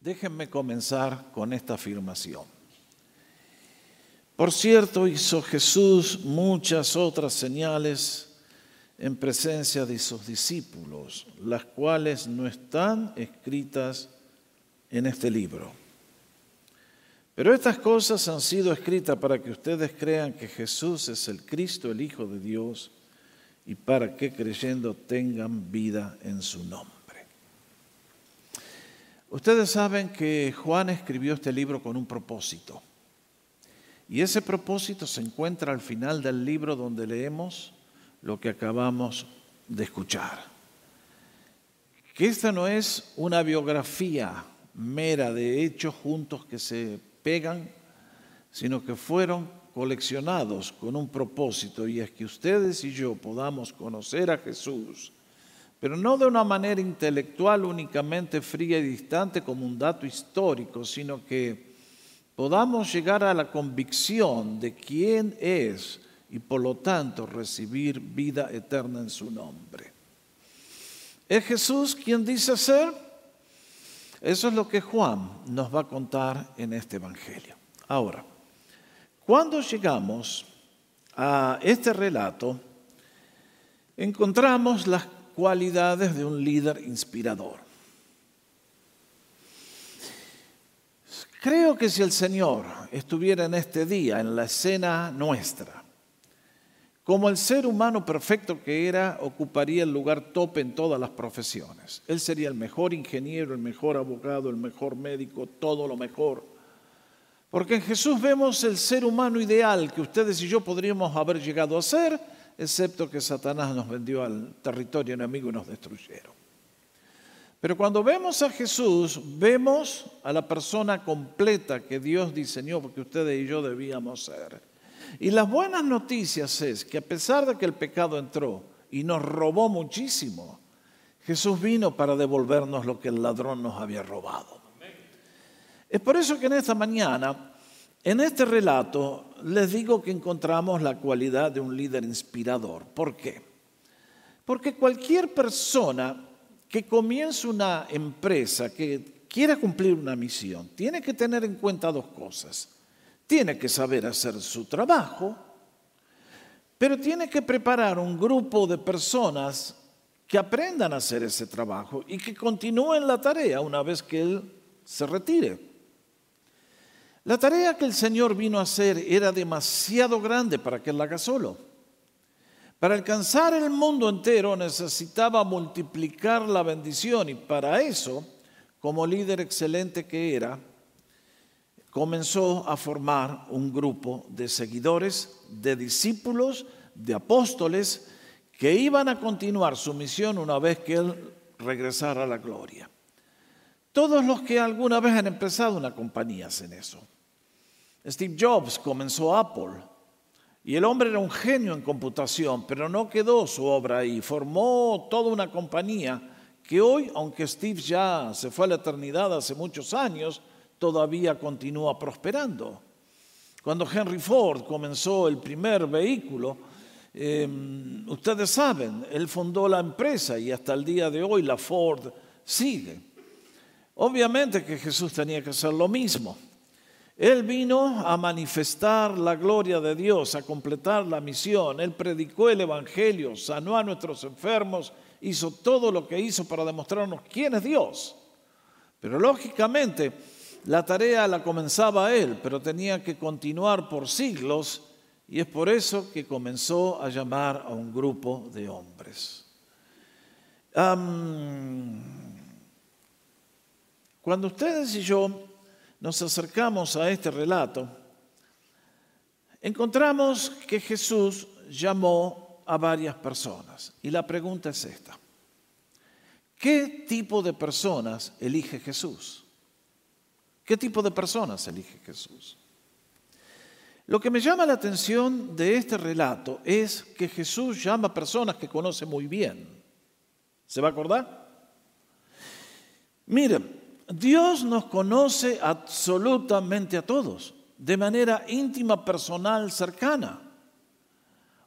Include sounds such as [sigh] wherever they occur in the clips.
Déjenme comenzar con esta afirmación. Por cierto, hizo Jesús muchas otras señales en presencia de sus discípulos, las cuales no están escritas en este libro. Pero estas cosas han sido escritas para que ustedes crean que Jesús es el Cristo, el Hijo de Dios, y para que creyendo tengan vida en su nombre. Ustedes saben que Juan escribió este libro con un propósito. Y ese propósito se encuentra al final del libro donde leemos lo que acabamos de escuchar. Que esta no es una biografía mera de hechos juntos que se pegan, sino que fueron coleccionados con un propósito y es que ustedes y yo podamos conocer a Jesús pero no de una manera intelectual únicamente fría y distante como un dato histórico, sino que podamos llegar a la convicción de quién es y por lo tanto recibir vida eterna en su nombre. ¿Es Jesús quien dice ser? Eso es lo que Juan nos va a contar en este Evangelio. Ahora, cuando llegamos a este relato, encontramos las cualidades de un líder inspirador. Creo que si el Señor estuviera en este día, en la escena nuestra, como el ser humano perfecto que era, ocuparía el lugar top en todas las profesiones. Él sería el mejor ingeniero, el mejor abogado, el mejor médico, todo lo mejor. Porque en Jesús vemos el ser humano ideal que ustedes y yo podríamos haber llegado a ser excepto que Satanás nos vendió al territorio enemigo y nos destruyeron. Pero cuando vemos a Jesús, vemos a la persona completa que Dios diseñó porque ustedes y yo debíamos ser. Y las buenas noticias es que a pesar de que el pecado entró y nos robó muchísimo, Jesús vino para devolvernos lo que el ladrón nos había robado. Es por eso que en esta mañana en este relato les digo que encontramos la cualidad de un líder inspirador. ¿Por qué? Porque cualquier persona que comience una empresa, que quiera cumplir una misión, tiene que tener en cuenta dos cosas. Tiene que saber hacer su trabajo, pero tiene que preparar un grupo de personas que aprendan a hacer ese trabajo y que continúen la tarea una vez que él se retire. La tarea que el Señor vino a hacer era demasiado grande para que él la haga solo. Para alcanzar el mundo entero necesitaba multiplicar la bendición y para eso, como líder excelente que era, comenzó a formar un grupo de seguidores, de discípulos, de apóstoles, que iban a continuar su misión una vez que él regresara a la gloria. Todos los que alguna vez han empezado una compañía hacen eso. Steve Jobs comenzó Apple y el hombre era un genio en computación, pero no quedó su obra ahí. Formó toda una compañía que hoy, aunque Steve ya se fue a la eternidad hace muchos años, todavía continúa prosperando. Cuando Henry Ford comenzó el primer vehículo, em, ustedes saben, él fundó la empresa y hasta el día de hoy la Ford sigue. Obviamente que Jesús tenía que hacer lo mismo. Él vino a manifestar la gloria de Dios, a completar la misión. Él predicó el Evangelio, sanó a nuestros enfermos, hizo todo lo que hizo para demostrarnos quién es Dios. Pero lógicamente la tarea la comenzaba él, pero tenía que continuar por siglos y es por eso que comenzó a llamar a un grupo de hombres. cuando ustedes y yo nos acercamos a este relato, encontramos que Jesús llamó a varias personas. Y la pregunta es esta. ¿Qué tipo de personas elige Jesús? ¿Qué tipo de personas elige Jesús? Lo que me llama la atención de este relato es que Jesús llama a personas que conoce muy bien. ¿Se va a acordar? Miren, Dios nos conoce absolutamente a todos, de manera íntima, personal, cercana.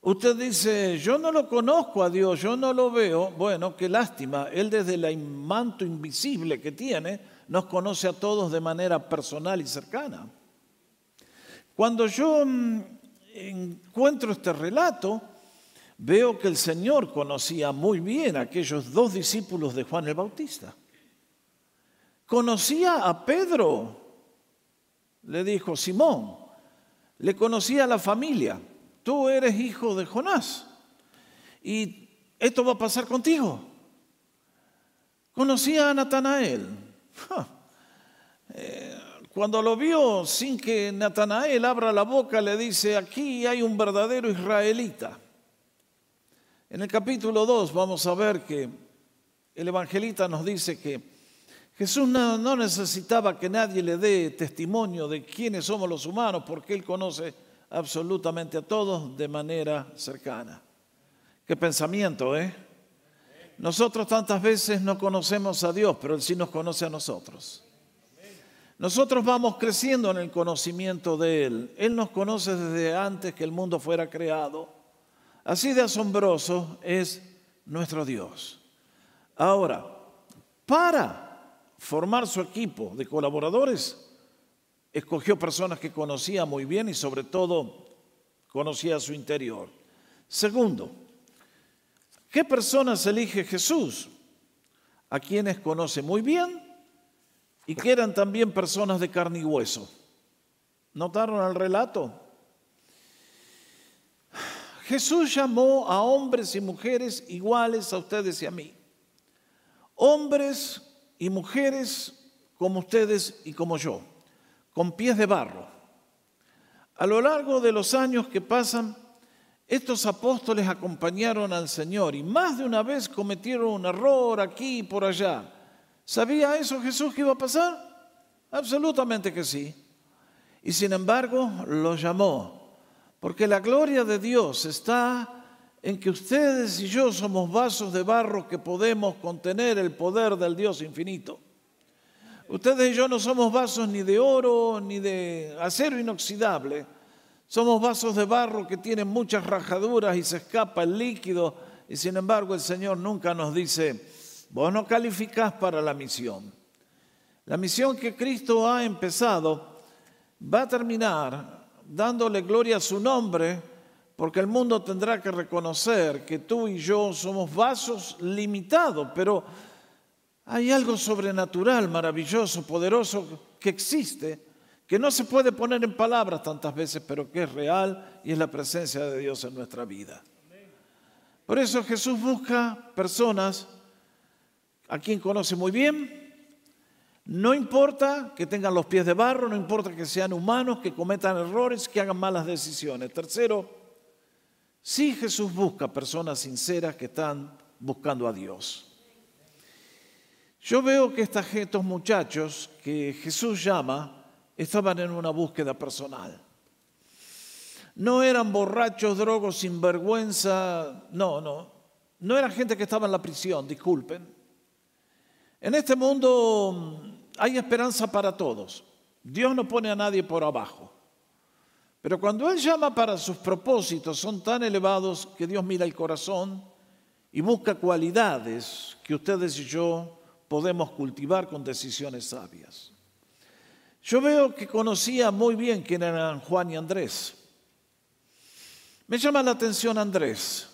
Usted dice, yo no lo conozco a Dios, yo no lo veo. Bueno, qué lástima. Él desde el manto invisible que tiene, nos conoce a todos de manera personal y cercana. Cuando yo mm, encuentro este relato, veo que el Señor conocía muy bien a aquellos dos discípulos de Juan el Bautista. Conocía a Pedro, le dijo Simón, le conocía a la familia, tú eres hijo de Jonás y esto va a pasar contigo. Conocía a Natanael. [laughs] Eh, cuando lo vio sin que Natanael abra la boca, le dice, aquí hay un verdadero israelita. En el capítulo 2 vamos a ver que el evangelista nos dice que Jesús no, no, necesitaba que nadie le dé testimonio de quiénes somos los humanos, porque Él conoce absolutamente a todos de manera cercana. Qué pensamiento, ¿eh? Nosotros tantas veces no conocemos a Dios, pero Él sí nos conoce a nosotros. Nosotros vamos creciendo en el conocimiento de Él. Él nos conoce desde antes que el mundo fuera creado. Así de asombroso es nuestro Dios. Ahora, para formar su equipo de colaboradores, escogió personas que conocía muy bien y sobre todo conocía su interior. Segundo, ¿qué personas elige Jesús? A quienes conoce muy bien y que eran también personas de carne y hueso. ¿Notaron el relato? Jesús llamó a hombres y mujeres iguales a ustedes y a mí. Hombres y mujeres como ustedes y como yo, con pies de barro. A lo largo de los años que pasan, estos apóstoles acompañaron al Señor y más de una vez cometieron un error aquí y por allá ¿Sabía eso Jesús que iba a pasar? Absolutamente que sí. Y sin embargo lo llamó, porque la gloria de Dios está en que ustedes y yo somos vasos de barro que podemos contener el poder del Dios infinito. Ustedes y yo no somos vasos ni de oro ni de acero inoxidable. Somos vasos de barro que tienen muchas rajaduras y se escapa el líquido. Y sin embargo el Señor nunca nos dice, Vos no calificás para la misión. La misión que Cristo ha empezado va a terminar dándole gloria a su nombre, porque el mundo tendrá que reconocer que tú y yo somos vasos limitados, pero hay algo sobrenatural, maravilloso, poderoso que existe, que no se puede poner en palabras tantas veces, pero que es real y es la presencia de Dios en nuestra vida. Por eso Jesús busca personas a quien conoce muy bien. No importa que tengan los pies de barro, no importa que sean humanos, que cometan errores, que hagan malas decisiones. Tercero, sí Jesús busca personas sinceras que están buscando a Dios. Yo veo que estos muchachos que Jesús llama estaban en una búsqueda personal. No eran borrachos, drogos, sinvergüenza, no, no. No era gente que estaba en la prisión, disculpen. En este mundo mm, hay esperanza para todos. Dios no pone a nadie por abajo. Pero cuando Él llama para sus propósitos son tan elevados que Dios mira el corazón y busca cualidades que ustedes y yo podemos cultivar con decisiones sabias. Yo veo que conocía muy bien quién eran Juan y Andrés. Me llama la atención Andrés.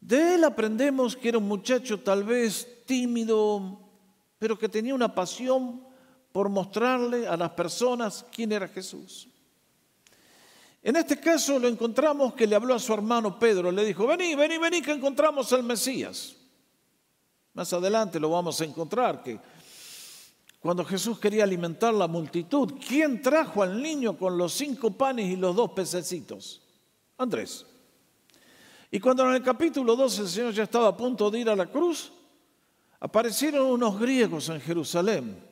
De él aprendemos que era un muchacho tal vez tímido, pero que tenía una pasión por mostrarle a las personas quién era Jesús. En este caso lo encontramos que le habló a su hermano Pedro, le dijo, vení, vení, vení, que encontramos al Mesías. Más adelante lo vamos a encontrar, que cuando Jesús quería alimentar la multitud, ¿quién trajo al niño con los cinco panes y los dos pececitos? Andrés. Y cuando en el capítulo 12 el Señor ya estaba a punto de ir a la cruz, aparecieron unos griegos en Jerusalén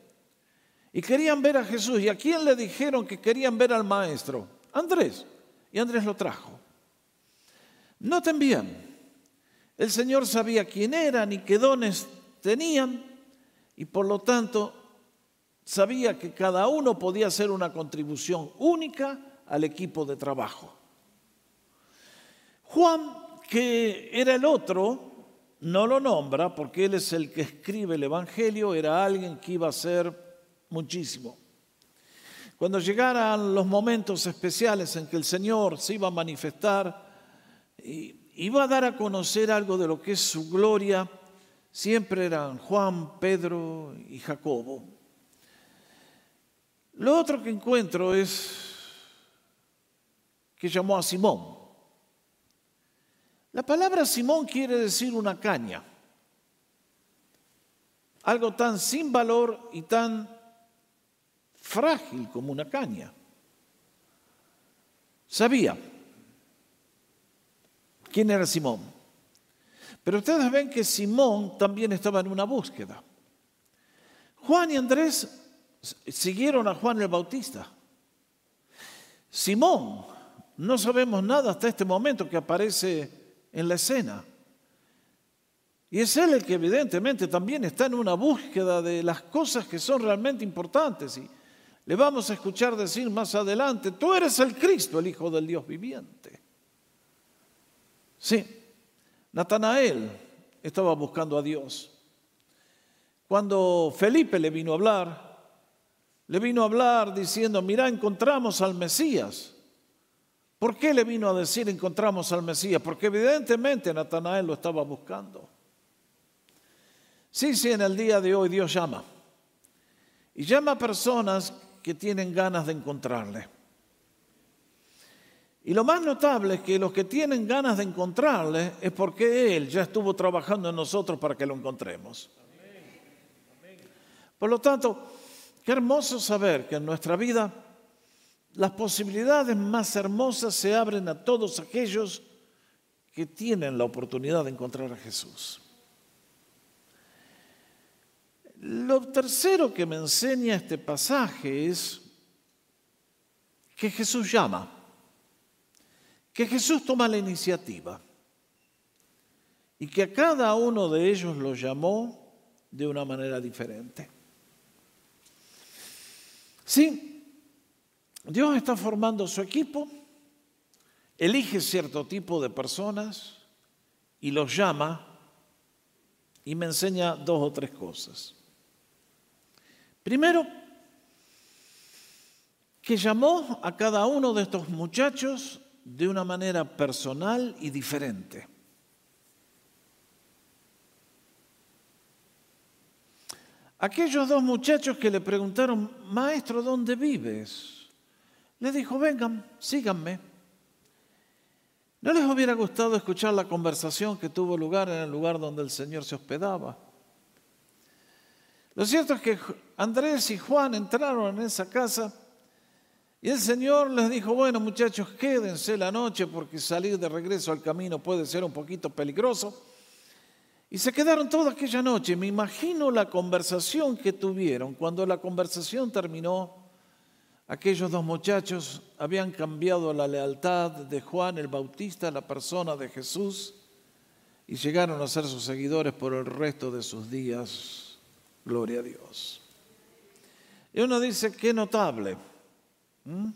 y querían ver a Jesús. ¿Y a quién le dijeron que querían ver al maestro? Andrés. Y Andrés lo trajo. Noten bien, el Señor sabía quién eran y qué dones tenían y por lo tanto sabía que cada uno podía hacer una contribución única al equipo de trabajo. Juan, que era el otro, no lo nombra porque él es el que escribe el Evangelio, era alguien que iba a ser muchísimo. Cuando llegaran los momentos especiales en que el Señor se iba a manifestar, iba a dar a conocer algo de lo que es su gloria, siempre eran Juan, Pedro y Jacobo. Lo otro que encuentro es que llamó a Simón. La palabra Simón quiere decir una caña, algo tan sin valor y tan frágil como una caña. Sabía quién era Simón. Pero ustedes ven que Simón también estaba en una búsqueda. Juan y Andrés siguieron a Juan el Bautista. Simón, no sabemos nada hasta este momento que aparece en la escena. Y es él el que evidentemente también está en una búsqueda de las cosas que son realmente importantes. Y le vamos a escuchar decir más adelante, tú eres el Cristo, el Hijo del Dios viviente. Sí, Natanael estaba buscando a Dios. Cuando Felipe le vino a hablar, le vino a hablar diciendo, mira, encontramos al Mesías. ¿Por qué le vino a decir encontramos al Mesías? Porque evidentemente Natanael lo estaba buscando. Sí, sí, en el día de hoy Dios llama. Y llama a personas que tienen ganas de encontrarle. Y lo más notable es que los que tienen ganas de encontrarle es porque Él ya estuvo trabajando en nosotros para que lo encontremos. Por lo tanto, qué hermoso saber que en nuestra vida las posibilidades más hermosas se abren a todos aquellos que tienen la oportunidad de encontrar a Jesús. Lo tercero que me enseña este pasaje es que Jesús llama, que Jesús toma la iniciativa y que a cada uno de ellos lo llamó de una manera diferente. Sí, Dios está formando su equipo, elige cierto tipo de personas y los llama y me enseña dos o tres cosas. Primero, que llamó a cada uno de estos muchachos de una manera personal y diferente. Aquellos dos muchachos que le preguntaron, maestro, ¿dónde vives? Le dijo, vengan, síganme. ¿No les hubiera gustado escuchar la conversación que tuvo lugar en el lugar donde el Señor se hospedaba? Lo cierto es que Andrés y Juan entraron en esa casa y el Señor les dijo, bueno muchachos, quédense la noche porque salir de regreso al camino puede ser un poquito peligroso. Y se quedaron toda aquella noche. Me imagino la conversación que tuvieron. Cuando la conversación terminó, aquellos dos muchachos habían cambiado la lealtad de Juan el Bautista, la persona de Jesús, y llegaron a ser sus seguidores por el resto de sus días. Gloria a Dios. Y uno dice, qué notable. ¿Mm?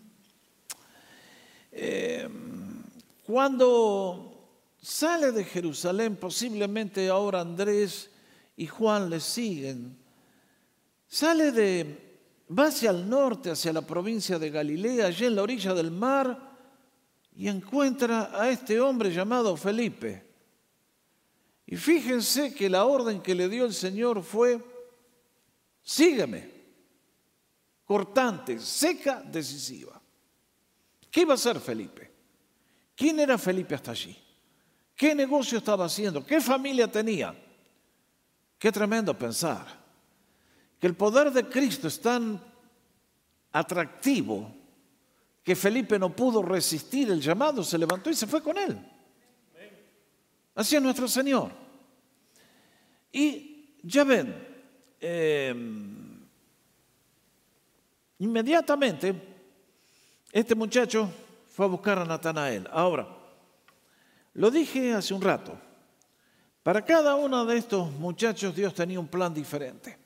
Eh, cuando sale de Jerusalén, posiblemente ahora Andrés y Juan le siguen, sale de, va hacia el norte, hacia la provincia de Galilea, allí en la orilla del mar, y encuentra a este hombre llamado Felipe. Y fíjense que la orden que le dio el Señor fue, sígueme. Cortante, seca, decisiva. ¿Qué iba a hacer Felipe? ¿Quién era Felipe hasta allí? ¿Qué negocio estaba haciendo? ¿Qué familia tenía? Qué tremendo pensar que el poder de Cristo es tan atractivo que Felipe no pudo resistir el llamado, se levantó y se fue con él. Así es nuestro Señor. Y ya ven, Em, inmediatamente este muchacho fue a buscar a Natanael. Ahora, lo dije hace un rato, para cada uno de estos muchachos Dios tenía un plan diferente.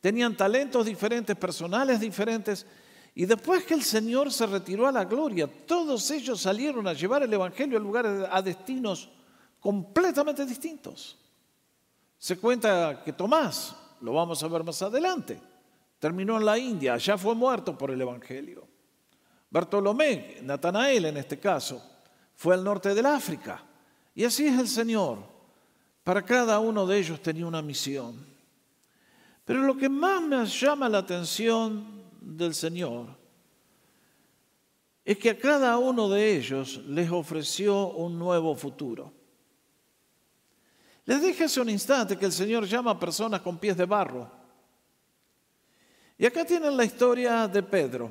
Tenían talentos diferentes, personales diferentes, y después que el Señor se retiró a la gloria, todos ellos salieron a llevar el Evangelio a lugares, a destinos completamente distintos. Se cuenta que Tomás, lo vamos a ver más adelante, terminó en la India, ya fue muerto por el Evangelio. Bartolomé, Natanael en este caso, fue al norte del África. Y así es el Señor. Para cada uno de ellos tenía una misión. Pero lo que más me llama la atención del Señor es que a cada uno de ellos les ofreció un nuevo futuro. Les dije hace un instante que el Señor llama a personas con pies de barro. Y acá tienen la historia de Pedro.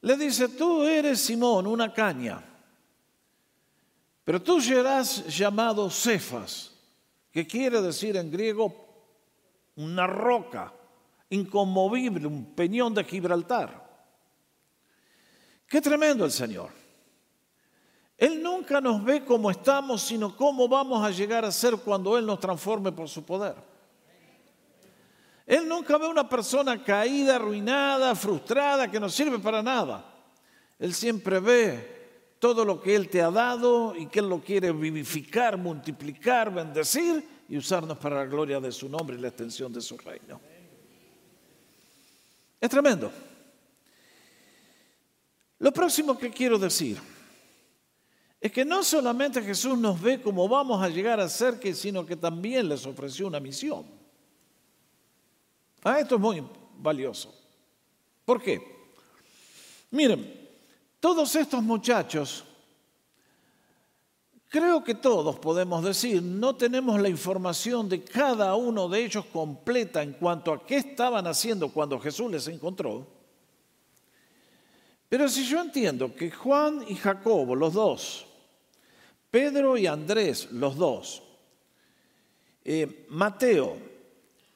Le dice, tú eres Simón, una caña, pero tú serás llamado Cefas, que quiere decir en griego una roca inconmovible, un peñón de Gibraltar. Qué tremendo el Señor. Nunca nos ve como estamos, sino cómo vamos a llegar a ser cuando Él nos transforme por su poder. Él nunca ve una persona caída, arruinada, frustrada, que no sirve para nada. Él siempre ve todo lo que Él te ha dado y que Él lo quiere vivificar, multiplicar, bendecir y usarnos para la gloria de su nombre y la extensión de su reino. Es tremendo. Lo próximo que quiero decir es que no solamente Jesús nos ve como vamos a llegar a ser, sino que también les ofreció una misión. Ah, esto es muy valioso. ¿Por qué? Miren, todos estos muchachos, creo que todos podemos decir, no tenemos la información de cada uno de ellos completa en cuanto a qué estaban haciendo cuando Jesús les encontró. Pero si yo entiendo que Juan y Jacobo, los dos, Pedro y Andrés, los dos, eh, Mateo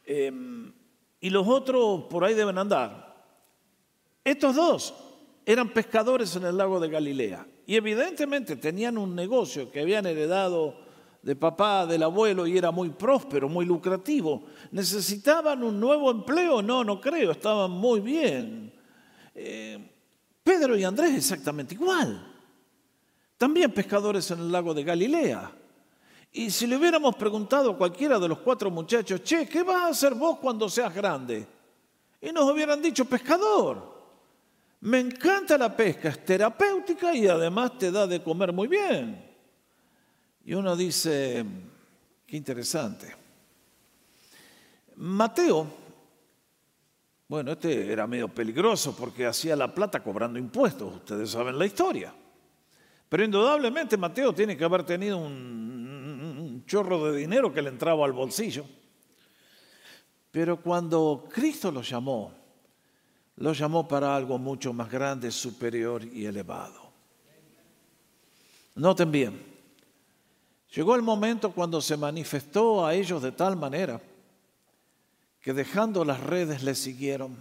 eh, y los otros por ahí deben andar, estos dos eran pescadores en el lago de Galilea y evidentemente tenían un negocio que habían heredado de papá, del abuelo y era muy próspero, muy lucrativo. ¿Necesitaban un nuevo empleo? No, no creo, estaban muy bien. Eh, Pedro y Andrés exactamente igual también pescadores en el lago de Galilea. Y si le hubiéramos preguntado a cualquiera de los cuatro muchachos, che, ¿qué vas a hacer vos cuando seas grande? Y nos hubieran dicho, pescador. Me encanta la pesca, es terapéutica y además te da de comer muy bien. Y uno dice, qué interesante. Mateo, bueno, este era medio peligroso porque hacía la plata cobrando impuestos, ustedes saben la historia. Pero indudablemente Mateo tiene que haber tenido un, chorro de dinero que le entraba al bolsillo. Pero cuando Cristo lo llamó, lo llamó para algo mucho más grande, superior y elevado. Noten bien, llegó el momento cuando se manifestó a ellos de tal manera que dejando las redes le siguieron,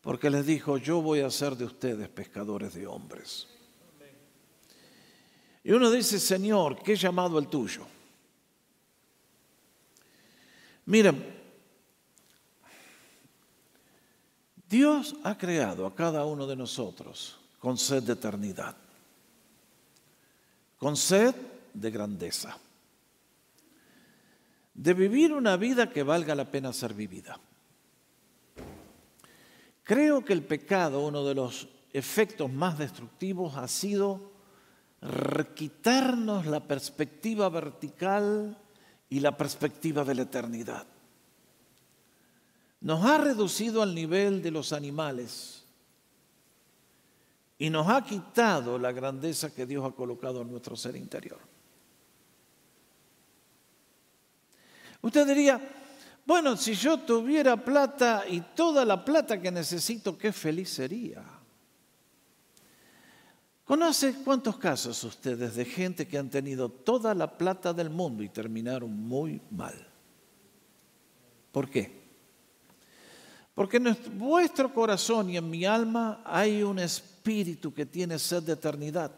porque les dijo, yo voy a ser de ustedes pescadores de hombres. Y uno dice, Señor, ¿qué llamado el tuyo? Miren, Dios ha creado a cada uno de nosotros con sed de eternidad, con sed de grandeza, de vivir una vida que valga la pena ser vivida. Creo que el pecado, uno de los efectos más destructivos, ha sido quitarnos la perspectiva vertical y la perspectiva de la eternidad. Nos ha reducido al nivel de los animales y nos ha quitado la grandeza que Dios ha colocado en nuestro ser interior. Usted diría, bueno, si yo tuviera plata y toda la plata que necesito, qué feliz sería. ¿Conoce cuántos casos ustedes de gente que han tenido toda la plata del mundo y terminaron muy mal? ¿Por qué? Porque en vuestro corazón y en mi alma hay un espíritu que tiene sed de eternidad.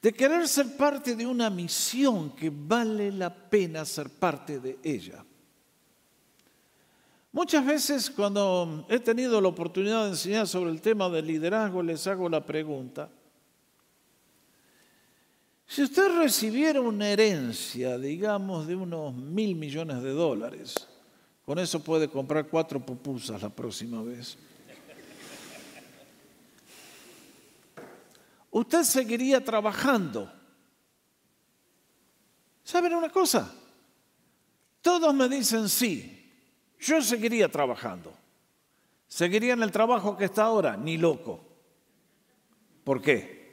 De querer ser parte de una misión que vale la pena ser parte de ella. Muchas veces cuando he tenido la oportunidad de enseñar sobre el tema del liderazgo, les hago la pregunta, Si usted recibiera una herencia, digamos, de unos mil millones de dólares, con eso puede comprar cuatro pupusas la próxima vez. Usted seguiría trabajando. ¿Saben una cosa? Todos me dicen sí, yo seguiría trabajando. ¿Seguiría en el trabajo que está ahora? Ni loco. ¿Por qué?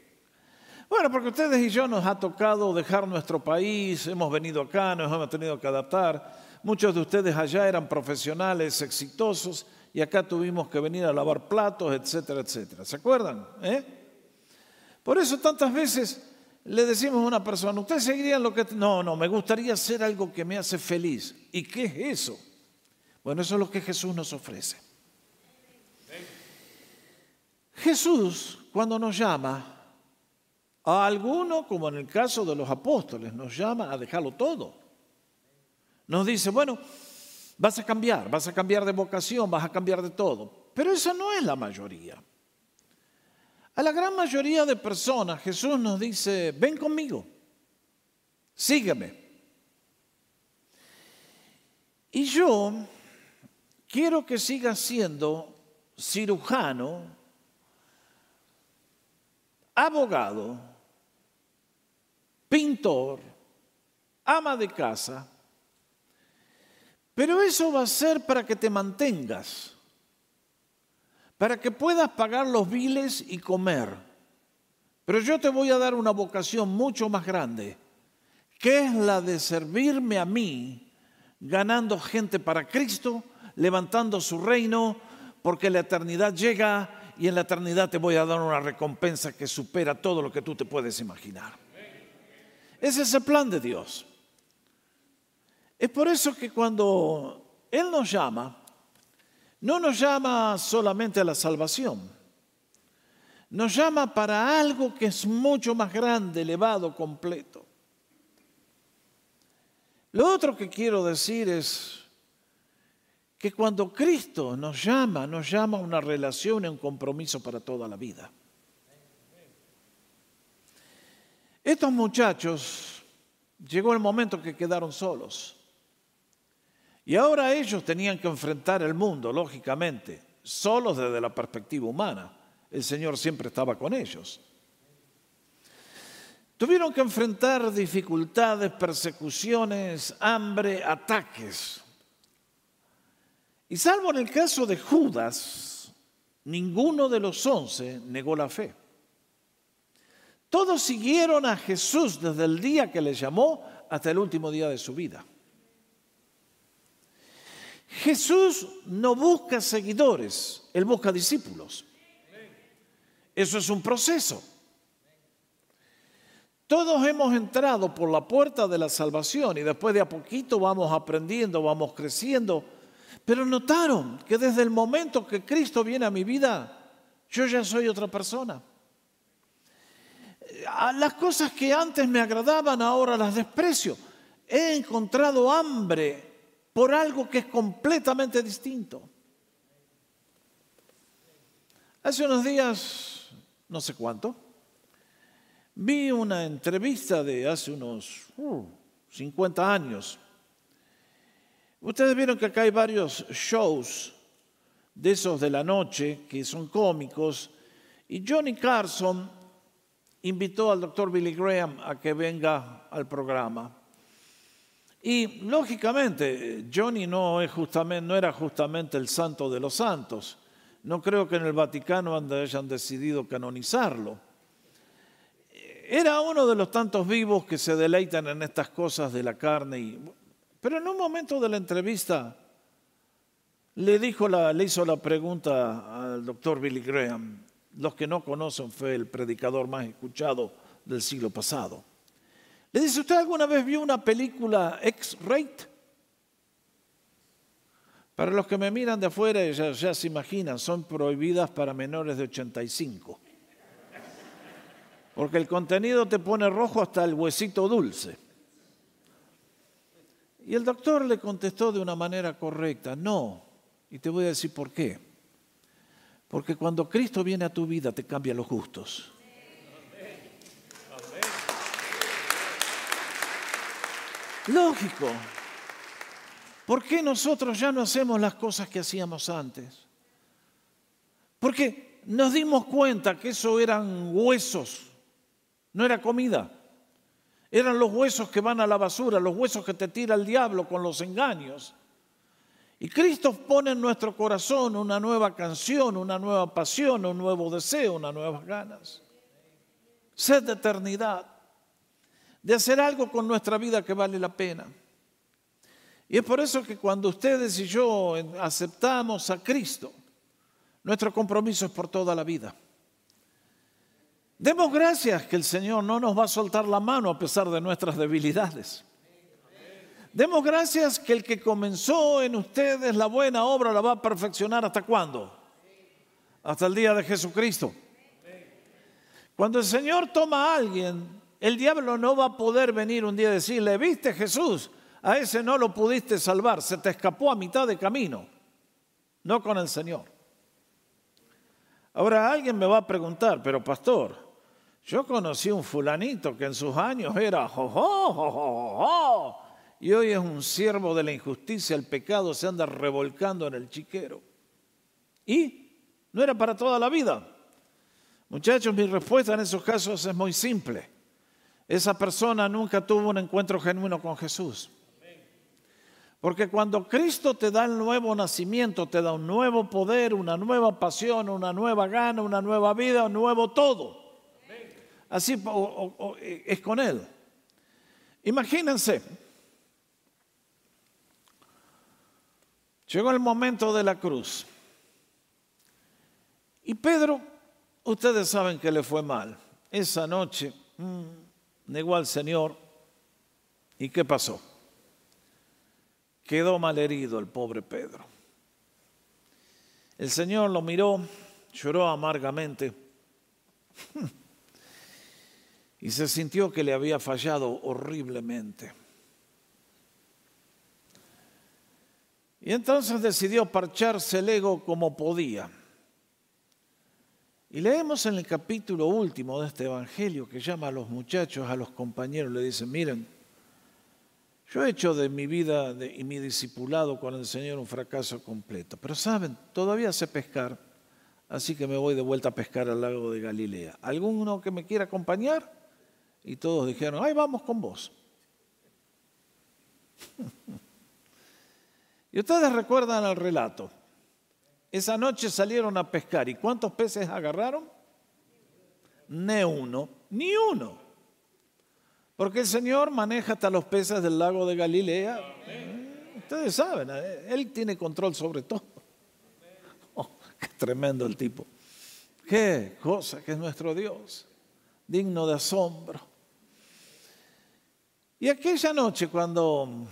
Bueno, porque ustedes y yo nos ha tocado dejar nuestro país, hemos venido acá, nos hemos tenido que adaptar. Muchos de ustedes allá eran profesionales exitosos y acá tuvimos que venir a lavar platos, etcétera, etcétera. ¿Se acuerdan? ¿Eh? Por eso tantas veces le decimos a una persona, ¿usted seguiría en lo que... No, no, me gustaría hacer algo que me hace feliz. ¿Y qué es eso? Bueno, eso es lo que Jesús nos ofrece. Jesús, cuando nos llama, a alguno, como en el caso de los apóstoles, nos llama a dejarlo todo. Nos dice, bueno, vas a cambiar, vas a cambiar de vocación, vas a cambiar de todo. Pero eso no es la mayoría. A la gran mayoría de personas Jesús nos dice, ven conmigo, sígueme. Y yo quiero que sigas siendo cirujano, abogado, pintor, ama de casa, pero eso va a ser para que te mantengas, para que puedas pagar los biles y comer. Pero yo te voy a dar una vocación mucho más grande, que es la de servirme a mí, ganando gente para Cristo, levantando su reino, porque la eternidad llega y en la eternidad te voy a dar una recompensa que supera todo lo que tú te puedes imaginar. Ese es el plan de Dios. Es por eso que cuando Él nos llama, no nos llama solamente a la salvación, nos llama para algo que es mucho más grande, elevado, completo. Lo otro que quiero decir es que cuando Cristo nos llama, nos llama a una relación y un compromiso para toda la vida. Estos muchachos, llegó el momento que quedaron solos. Y ahora ellos tenían que enfrentar el mundo, lógicamente, solos desde la perspectiva humana. El Señor siempre estaba con ellos. Tuvieron que enfrentar dificultades, persecuciones, hambre, ataques. Y salvo en el caso de Judas, ninguno de los once negó la fe. Todos siguieron a Jesús desde el día que les llamó hasta el último día de su vida. Jesús no busca seguidores, Él busca discípulos. Eso es un proceso. Todos hemos entrado por la puerta de la salvación y después de a poquito vamos aprendiendo, vamos creciendo. Pero notaron que desde el momento que Cristo viene a mi vida, yo ya soy otra persona. Las cosas que antes me agradaban ahora las desprecio. He encontrado hambre por algo que es completamente distinto. Hace unos días, no sé cuánto, vi una entrevista de hace unos 50 uh, años. Ustedes vieron que acá hay varios shows de esos de la noche que son cómicos y Johnny Carson invitó al doctor Billy Graham a que venga al programa. Y lógicamente, Johnny no, era justamente el santo de los santos. No creo que en el Vaticano hayan decidido canonizarlo. Era uno de los tantos vivos que se deleitan en estas cosas de la carne. Pero en un momento de la entrevista le, dijo le hizo la pregunta al doctor Billy Graham. Los que no conocen fue el predicador más escuchado del siglo pasado. Le dice, ¿usted alguna vez vio una película X-Rate? Para los que me miran de afuera ya, ya se imaginan, son prohibidas para menores de 85. Porque el contenido te pone rojo hasta el huesito dulce. Y el doctor le contestó de una manera correcta, no. Y te voy a decir por qué. Porque cuando Cristo viene a tu vida te cambia los gustos. Lógico. ¿Por qué nosotros ya no hacemos las cosas que hacíamos antes? Porque nos dimos cuenta que eso eran huesos, no era comida. Eran los huesos que van a la basura, los huesos que te tira el diablo con los engaños. Y Cristo pone en nuestro corazón una nueva canción, una nueva pasión, un nuevo deseo, unas nuevas ganas. Sed de eternidad, de hacer algo con nuestra vida que vale la pena. Y es por eso que cuando ustedes y yo aceptamos a Cristo, nuestro compromiso es por toda la vida. Demos gracias que el Señor no nos va a soltar la mano a pesar de nuestras debilidades. Demos gracias que el que comenzó en ustedes la buena obra la va a perfeccionar hasta cuándo? Hasta el día de Jesucristo. Cuando el Señor toma a alguien, el diablo no va a poder venir un día y decirle, viste Jesús, a ese no lo pudiste salvar, se te escapó a mitad de camino, no con el Señor. Ahora alguien me va a preguntar, pero pastor, yo conocí un fulanito que en sus años era jo, y hoy es un siervo de la injusticia, el pecado se anda revolcando en el chiquero. ¿Y? No era para toda la vida. Muchachos, mi respuesta en esos casos es muy simple. Esa persona nunca tuvo un encuentro genuino con Jesús. Porque cuando Cristo te da el nuevo nacimiento, te da un nuevo poder, una nueva pasión, una nueva gana, una nueva vida, un nuevo todo. Así es con Él. Imagínense, llegó el momento de la cruz. Y Pedro, ustedes saben que le fue mal. Esa noche mm, negó al Señor. ¿Y qué pasó? Quedó mal herido el pobre Pedro. El Señor lo miró, lloró amargamente. [laughs] y se sintió que le había fallado horriblemente. Y entonces decidió parcharse el ego como podía. Y leemos en el capítulo último de este Evangelio que llama a los muchachos, a los compañeros, le dice, miren, yo he hecho de mi vida y mi discipulado con el Señor un fracaso completo, pero saben, todavía sé pescar, así que me voy de vuelta a pescar al lago de Galilea. ¿Alguno que me quiera acompañar? Y todos dijeron, ay, vamos con vos. [laughs] y ustedes recuerdan el relato. Esa noche salieron a pescar y ¿cuántos peces agarraron? Ni uno, ni uno. Porque el Señor maneja hasta los peces del lago de Galilea. Ustedes saben, eh, Él tiene control sobre todo. [laughs] Oh, qué tremendo el tipo. Qué cosa que es nuestro Dios, digno de asombro. Y aquella noche cuando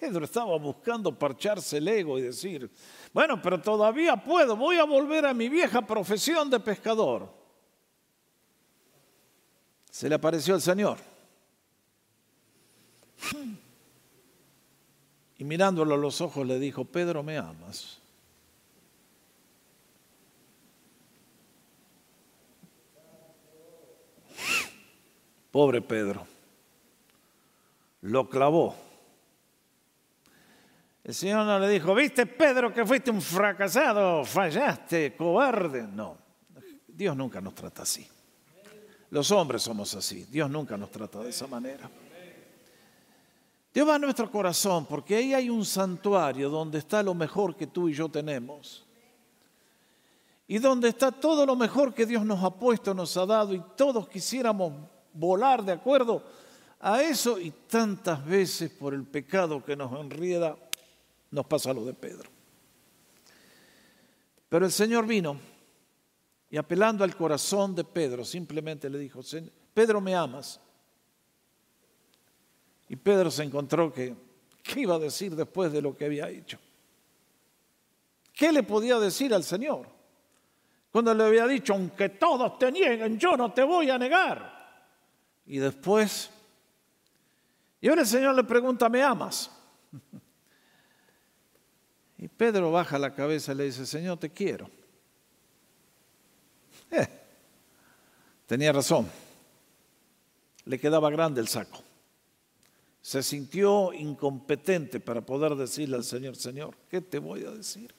Pedro estaba buscando parcharse el ego y decir, bueno, pero todavía puedo, voy a volver a mi vieja profesión de pescador. Se le apareció el Señor. Y mirándolo a los ojos le dijo, Pedro, ¿me amas? Pobre Pedro lo clavó. El Señor no le dijo, viste Pedro que fuiste un fracasado, fallaste, cobarde. No, Dios nunca nos trata así. Los hombres somos así, Dios nunca nos trata de esa manera. Dios va a nuestro corazón porque ahí hay un santuario donde está lo mejor que tú y yo tenemos. Y donde está todo lo mejor que Dios nos ha puesto, nos ha dado y todos quisiéramos volar de acuerdo a eso y tantas veces por el pecado que nos enrieda, nos pasa lo de Pedro. Pero el Señor vino y apelando al corazón de Pedro, simplemente le dijo, Pedro, ¿me amas? Y Pedro se encontró que, ¿qué iba a decir después de lo que había hecho? ¿Qué le podía decir al Señor? Cuando le había dicho, aunque todos te nieguen, yo no te voy a negar. Y después y ahora el Señor le pregunta, ¿me amas? [laughs] Y Pedro baja la cabeza y le dice, Señor, te quiero. Eh, tenía razón. Le quedaba grande el saco. se sintió incompetente para poder decirle al Señor, Señor, ¿qué te voy a decir?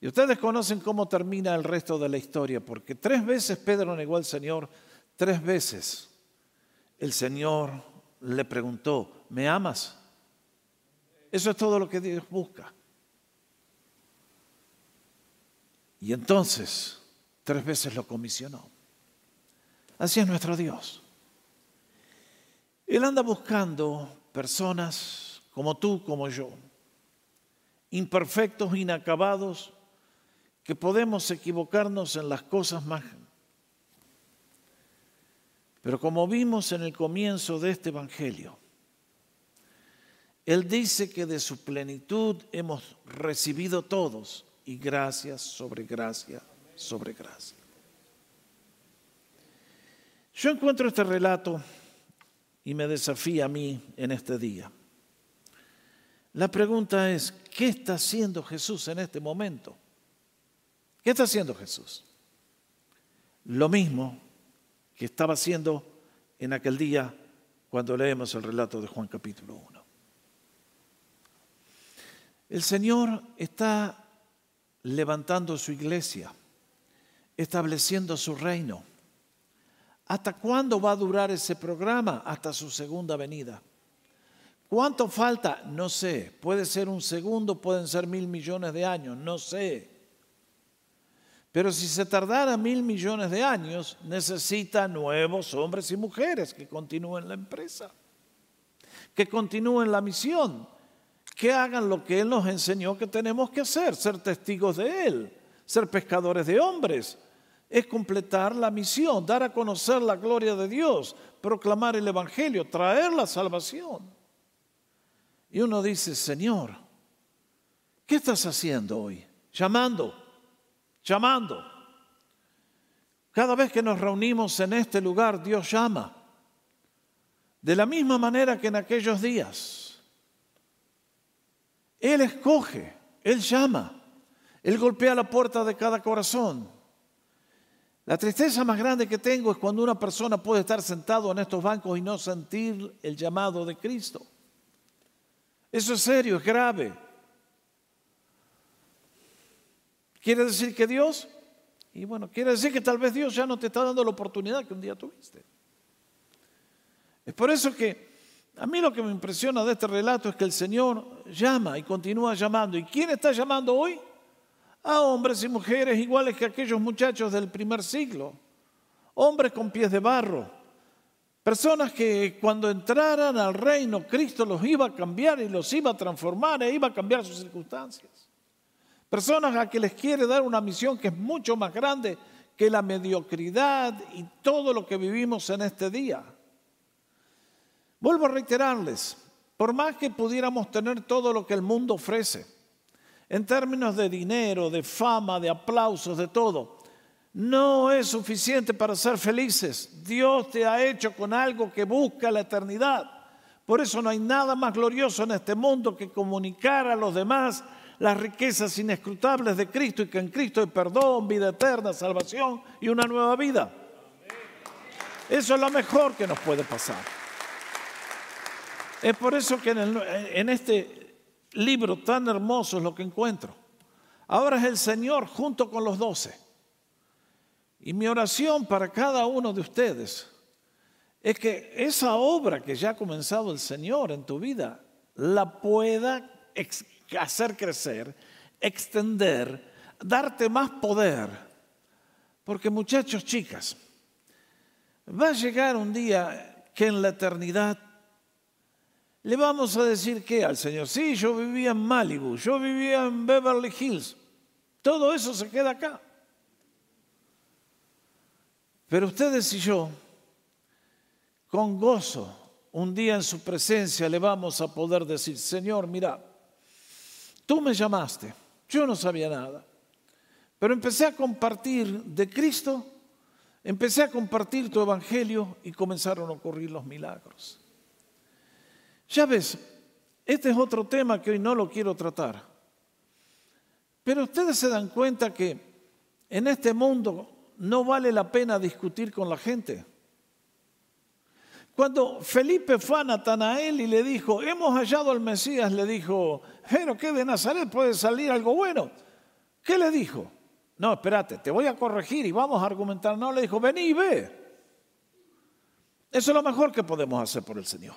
Y ustedes conocen cómo termina el resto de la historia, porque tres veces Pedro negó al Señor, tres veces el Señor le preguntó, ¿me amas? Eso es todo lo que Dios busca. Y entonces, tres veces lo comisionó. Así es nuestro Dios. Él anda buscando personas como tú, como yo, imperfectos, inacabados, que podemos equivocarnos en las cosas más. Pero como vimos en el comienzo de este Evangelio, Él dice que de su plenitud hemos recibido todos y gracias sobre gracia sobre gracia. Yo encuentro este relato y me desafía a mí en este día. La pregunta es, ¿qué está haciendo Jesús en este momento? ¿Qué está haciendo Jesús? Lo mismo que estaba haciendo en aquel día cuando leemos el relato de Juan capítulo 1. El Señor está levantando su iglesia, estableciendo su reino. ¿Hasta cuándo va a durar ese programa? Hasta su segunda venida. ¿Cuánto falta? No sé. Puede ser un segundo, pueden ser mil millones de años, no sé. Pero si se tardara mil millones de años, necesita nuevos hombres y mujeres que continúen la empresa, que continúen la misión, que hagan lo que Él nos enseñó que tenemos que hacer, ser testigos de Él, ser pescadores de hombres. Es completar la misión, dar a conocer la gloria de Dios, proclamar el Evangelio, traer la salvación. Y uno dice, Señor, ¿qué estás haciendo hoy? Llamando llamando. Cada vez que nos reunimos en este lugar, Dios llama. De la misma manera que en aquellos días. Él escoge, Él llama, Él golpea la puerta de cada corazón. La tristeza más grande que tengo es cuando una persona puede estar sentado en estos bancos y no sentir el llamado de Cristo. Eso es serio, es grave. ¿Quiere decir que Dios? Y bueno, quiere decir que tal vez Dios ya no te está dando la oportunidad que un día tuviste. Es por eso que a mí lo que me impresiona de este relato es que el Señor llama y continúa llamando. ¿Y quién está llamando hoy? A hombres y mujeres iguales que aquellos muchachos del primer siglo. Hombres con pies de barro. Personas que cuando entraran al reino, Cristo los iba a cambiar y los iba a transformar e iba a cambiar sus circunstancias. Personas a que les quiere dar una misión que es mucho más grande que la mediocridad y todo lo que vivimos en este día. Vuelvo a reiterarles, por más que pudiéramos tener todo lo que el mundo ofrece, en términos de dinero, de fama, de aplausos, de todo, no es suficiente para ser felices. Dios te ha hecho con algo que busca la eternidad. Por eso no hay nada más glorioso en este mundo que comunicar a los demás las riquezas inescrutables de Cristo y que en Cristo hay perdón, vida eterna, salvación y una nueva vida. Eso es lo mejor que nos puede pasar. Es por eso que en, este libro tan hermoso es lo que encuentro. Ahora es el Señor junto con los doce. Y mi oración para cada uno de ustedes es que esa obra que ya ha comenzado el Señor en tu vida la pueda hacer crecer, extender, darte más poder. Porque muchachos, chicas, va a llegar un día que en la eternidad le vamos a decir que al Señor, sí, yo vivía en Malibu, yo vivía en Beverly Hills, todo eso se queda acá. Pero ustedes y yo, con gozo, un día en su presencia le vamos a poder decir, Señor, mira, Tú me llamaste, yo no sabía nada, pero empecé a compartir de Cristo, empecé a compartir tu evangelio y comenzaron a ocurrir los milagros. Ya ves, este es otro tema que hoy no lo quiero tratar, pero ustedes se dan cuenta que en este mundo no vale la pena discutir con la gente. Cuando Felipe fue a Natanael y le dijo, hemos hallado al Mesías, le dijo, pero ¿qué de Nazaret puede salir algo bueno? ¿Qué le dijo? No, espérate, te voy a corregir y vamos a argumentar. No, le dijo, vení y ve. Eso es lo mejor que podemos hacer por el Señor.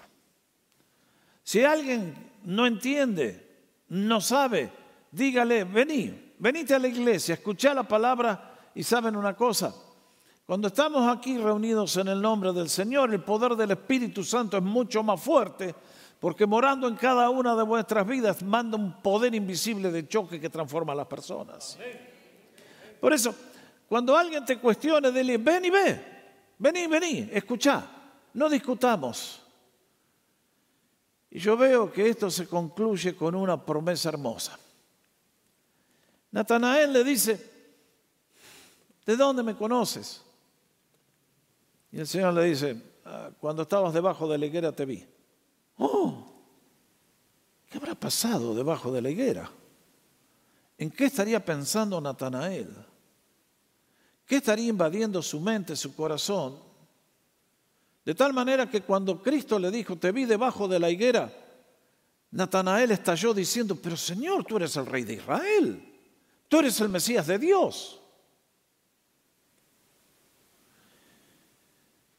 Si alguien no entiende, no sabe, dígale, vení, venite a la iglesia, escucha la palabra y saben una cosa. Cuando estamos aquí reunidos en el nombre del Señor, el poder del Espíritu Santo es mucho más fuerte porque morando en cada una de vuestras vidas manda un poder invisible de choque que transforma a las personas. Por eso, cuando alguien te cuestione, dile, ven y ve, vení, vení, escucha, no discutamos. Y yo veo que esto se concluye con una promesa hermosa. Natanael le dice, ¿de dónde me conoces? Y el Señor le dice, ah, cuando estabas debajo de la higuera te vi. Oh, ¿qué habrá pasado debajo de la higuera? ¿En qué estaría pensando Natanael? ¿Qué estaría invadiendo su mente, su corazón? De tal manera que cuando Cristo le dijo, te vi debajo de la higuera, Natanael estalló diciendo, pero Señor, tú eres el rey de Israel, tú eres el Mesías de Dios.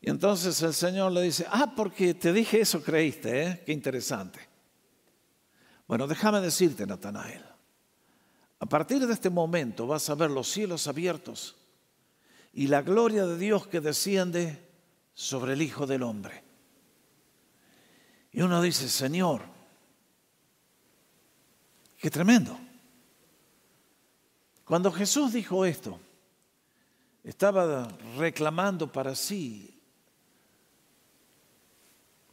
Y entonces el Señor le dice, ah, porque te dije eso, creíste, ¿eh? Qué interesante. Bueno, déjame decirte, Natanael, a partir de este momento vas a ver los cielos abiertos y la gloria de Dios que desciende sobre el Hijo del Hombre. Y uno dice, Señor, qué tremendo. Cuando Jesús dijo esto, estaba reclamando para sí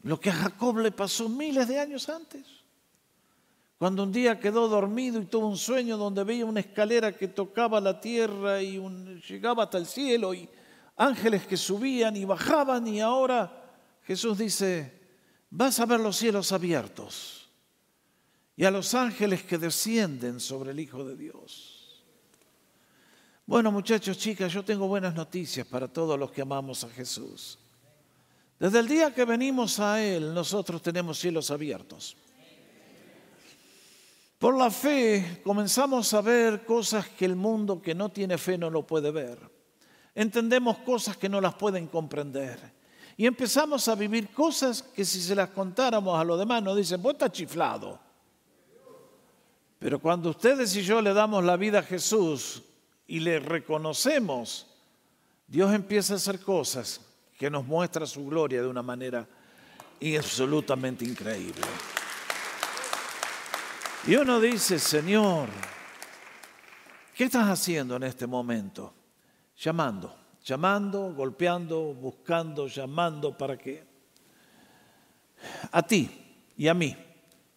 lo que a Jacob le pasó miles de años antes. Cuando un día quedó dormido y tuvo un sueño donde veía una escalera que tocaba la tierra y llegaba hasta el cielo y ángeles que subían y bajaban y ahora Jesús dice, vas a ver los cielos abiertos y a los ángeles que descienden sobre el Hijo de Dios. Bueno muchachos, chicas, yo tengo buenas noticias para todos los que amamos a Jesús. Desde el día que venimos a Él, nosotros tenemos cielos abiertos. Por la fe comenzamos a ver cosas que el mundo que no tiene fe no lo puede ver. Entendemos cosas que no las pueden comprender. Y empezamos a vivir cosas que si se las contáramos a los demás nos dicen, vos estás chiflado. Pero cuando ustedes y yo le damos la vida a Jesús y le reconocemos, Dios empieza a hacer cosas que nos muestra su gloria de una manera absolutamente increíble. Y uno dice, Señor, ¿qué estás haciendo en este momento? Llamando, llamando, golpeando, buscando, llamando para que a ti y a mí,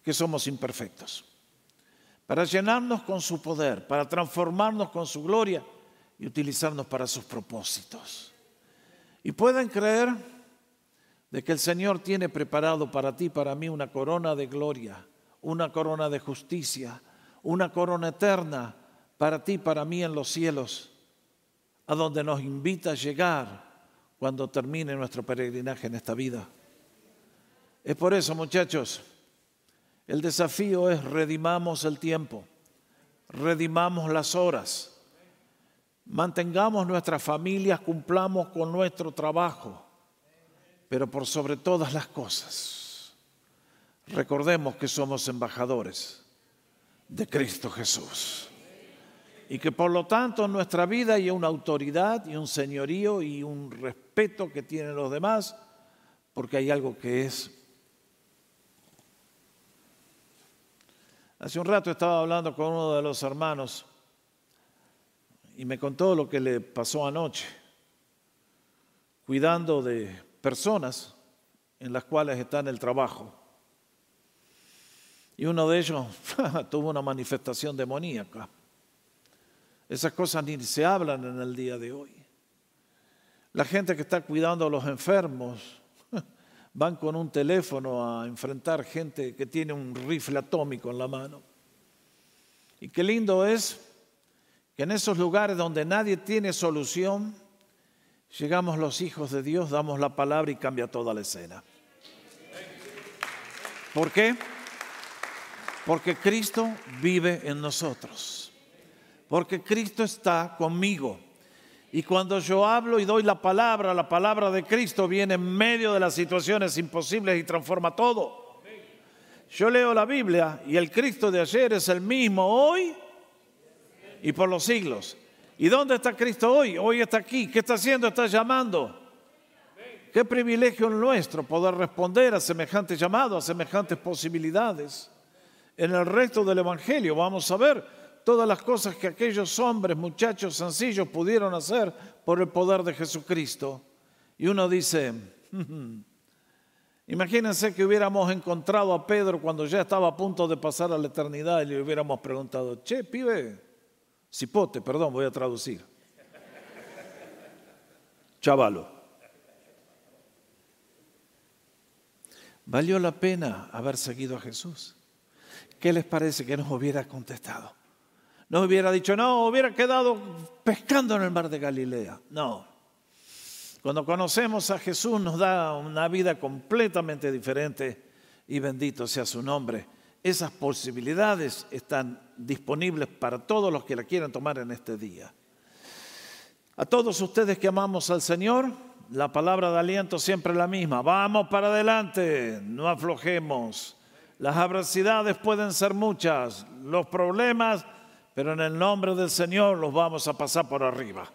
que somos imperfectos, para llenarnos con su poder, para transformarnos con su gloria y utilizarnos para sus propósitos. Y pueden creer de que el Señor tiene preparado para ti, para mí, una corona de gloria, una corona de justicia, una corona eterna para ti, para mí en los cielos, a donde nos invita a llegar cuando termine nuestro peregrinaje en esta vida. Es por eso, muchachos, el desafío es redimamos el tiempo, redimamos las horas mantengamos nuestras familias, cumplamos con nuestro trabajo, pero por sobre todas las cosas, recordemos que somos embajadores de Cristo Jesús. Y que por lo tanto en nuestra vida hay una autoridad y un señorío y un respeto que tienen los demás, porque hay algo que es... Hace un rato estaba hablando con uno de los hermanos y me contó lo que le pasó anoche, cuidando de personas en las cuales está en el trabajo. Y uno de ellos [laughs] tuvo una manifestación demoníaca. Esas cosas ni se hablan en el día de hoy. La gente que está cuidando a los enfermos [laughs] van con un teléfono a enfrentar gente que tiene un rifle atómico en la mano. Y qué lindo es que en esos lugares donde nadie tiene solución, Llegamos los hijos de Dios, damos la palabra y cambia toda la escena. ¿Por qué? Porque Cristo vive en nosotros. Porque Cristo está conmigo. Y cuando yo hablo y doy la palabra, la palabra de Cristo viene en medio de las situaciones imposibles y transforma todo. Yo leo la Biblia y el Cristo de ayer es el mismo hoy y por los siglos. ¿Y dónde está Cristo hoy? Hoy está aquí. ¿Qué está haciendo? Está llamando. Qué privilegio nuestro poder responder a semejantes llamados, a semejantes posibilidades. En el resto del Evangelio vamos a ver todas las cosas que aquellos hombres, muchachos sencillos pudieron hacer por el poder de Jesucristo. Y uno dice, imagínense que hubiéramos encontrado a Pedro cuando ya estaba a punto de pasar a la eternidad y le hubiéramos preguntado, che, pibe, cipote, perdón, voy a traducir. Chavalo. ¿Valió la pena haber seguido a Jesús? ¿Qué les parece que nos hubiera contestado? No hubiera dicho, no, hubiera quedado pescando en el mar de Galilea. No. Cuando conocemos a Jesús nos da una vida completamente diferente y bendito sea su nombre. Esas posibilidades están disponibles para todos los que la quieran tomar en este día. A todos ustedes que amamos al Señor, la palabra de aliento siempre es la misma. Vamos para adelante, no aflojemos. Las adversidades pueden ser muchas, los problemas pero en el nombre del Señor los vamos a pasar por arriba.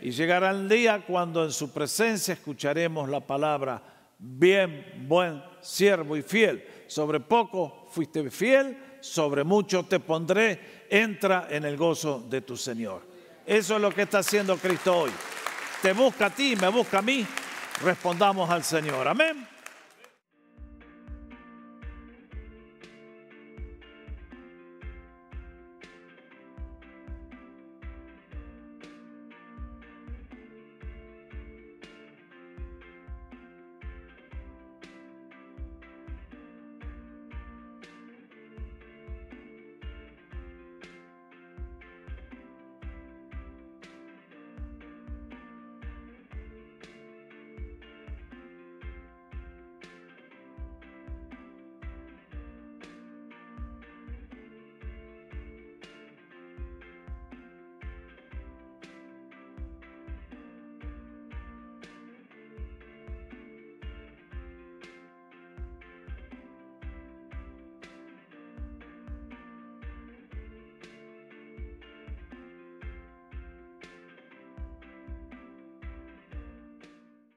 Y llegará el día cuando en su presencia escucharemos la palabra, bien, buen, siervo y fiel. Sobre poco fuiste fiel, sobre mucho te pondré, entra en el gozo de tu Señor. Eso es lo que está haciendo Cristo hoy. Te busca a ti, me busca a mí, respondamos al Señor. Amén.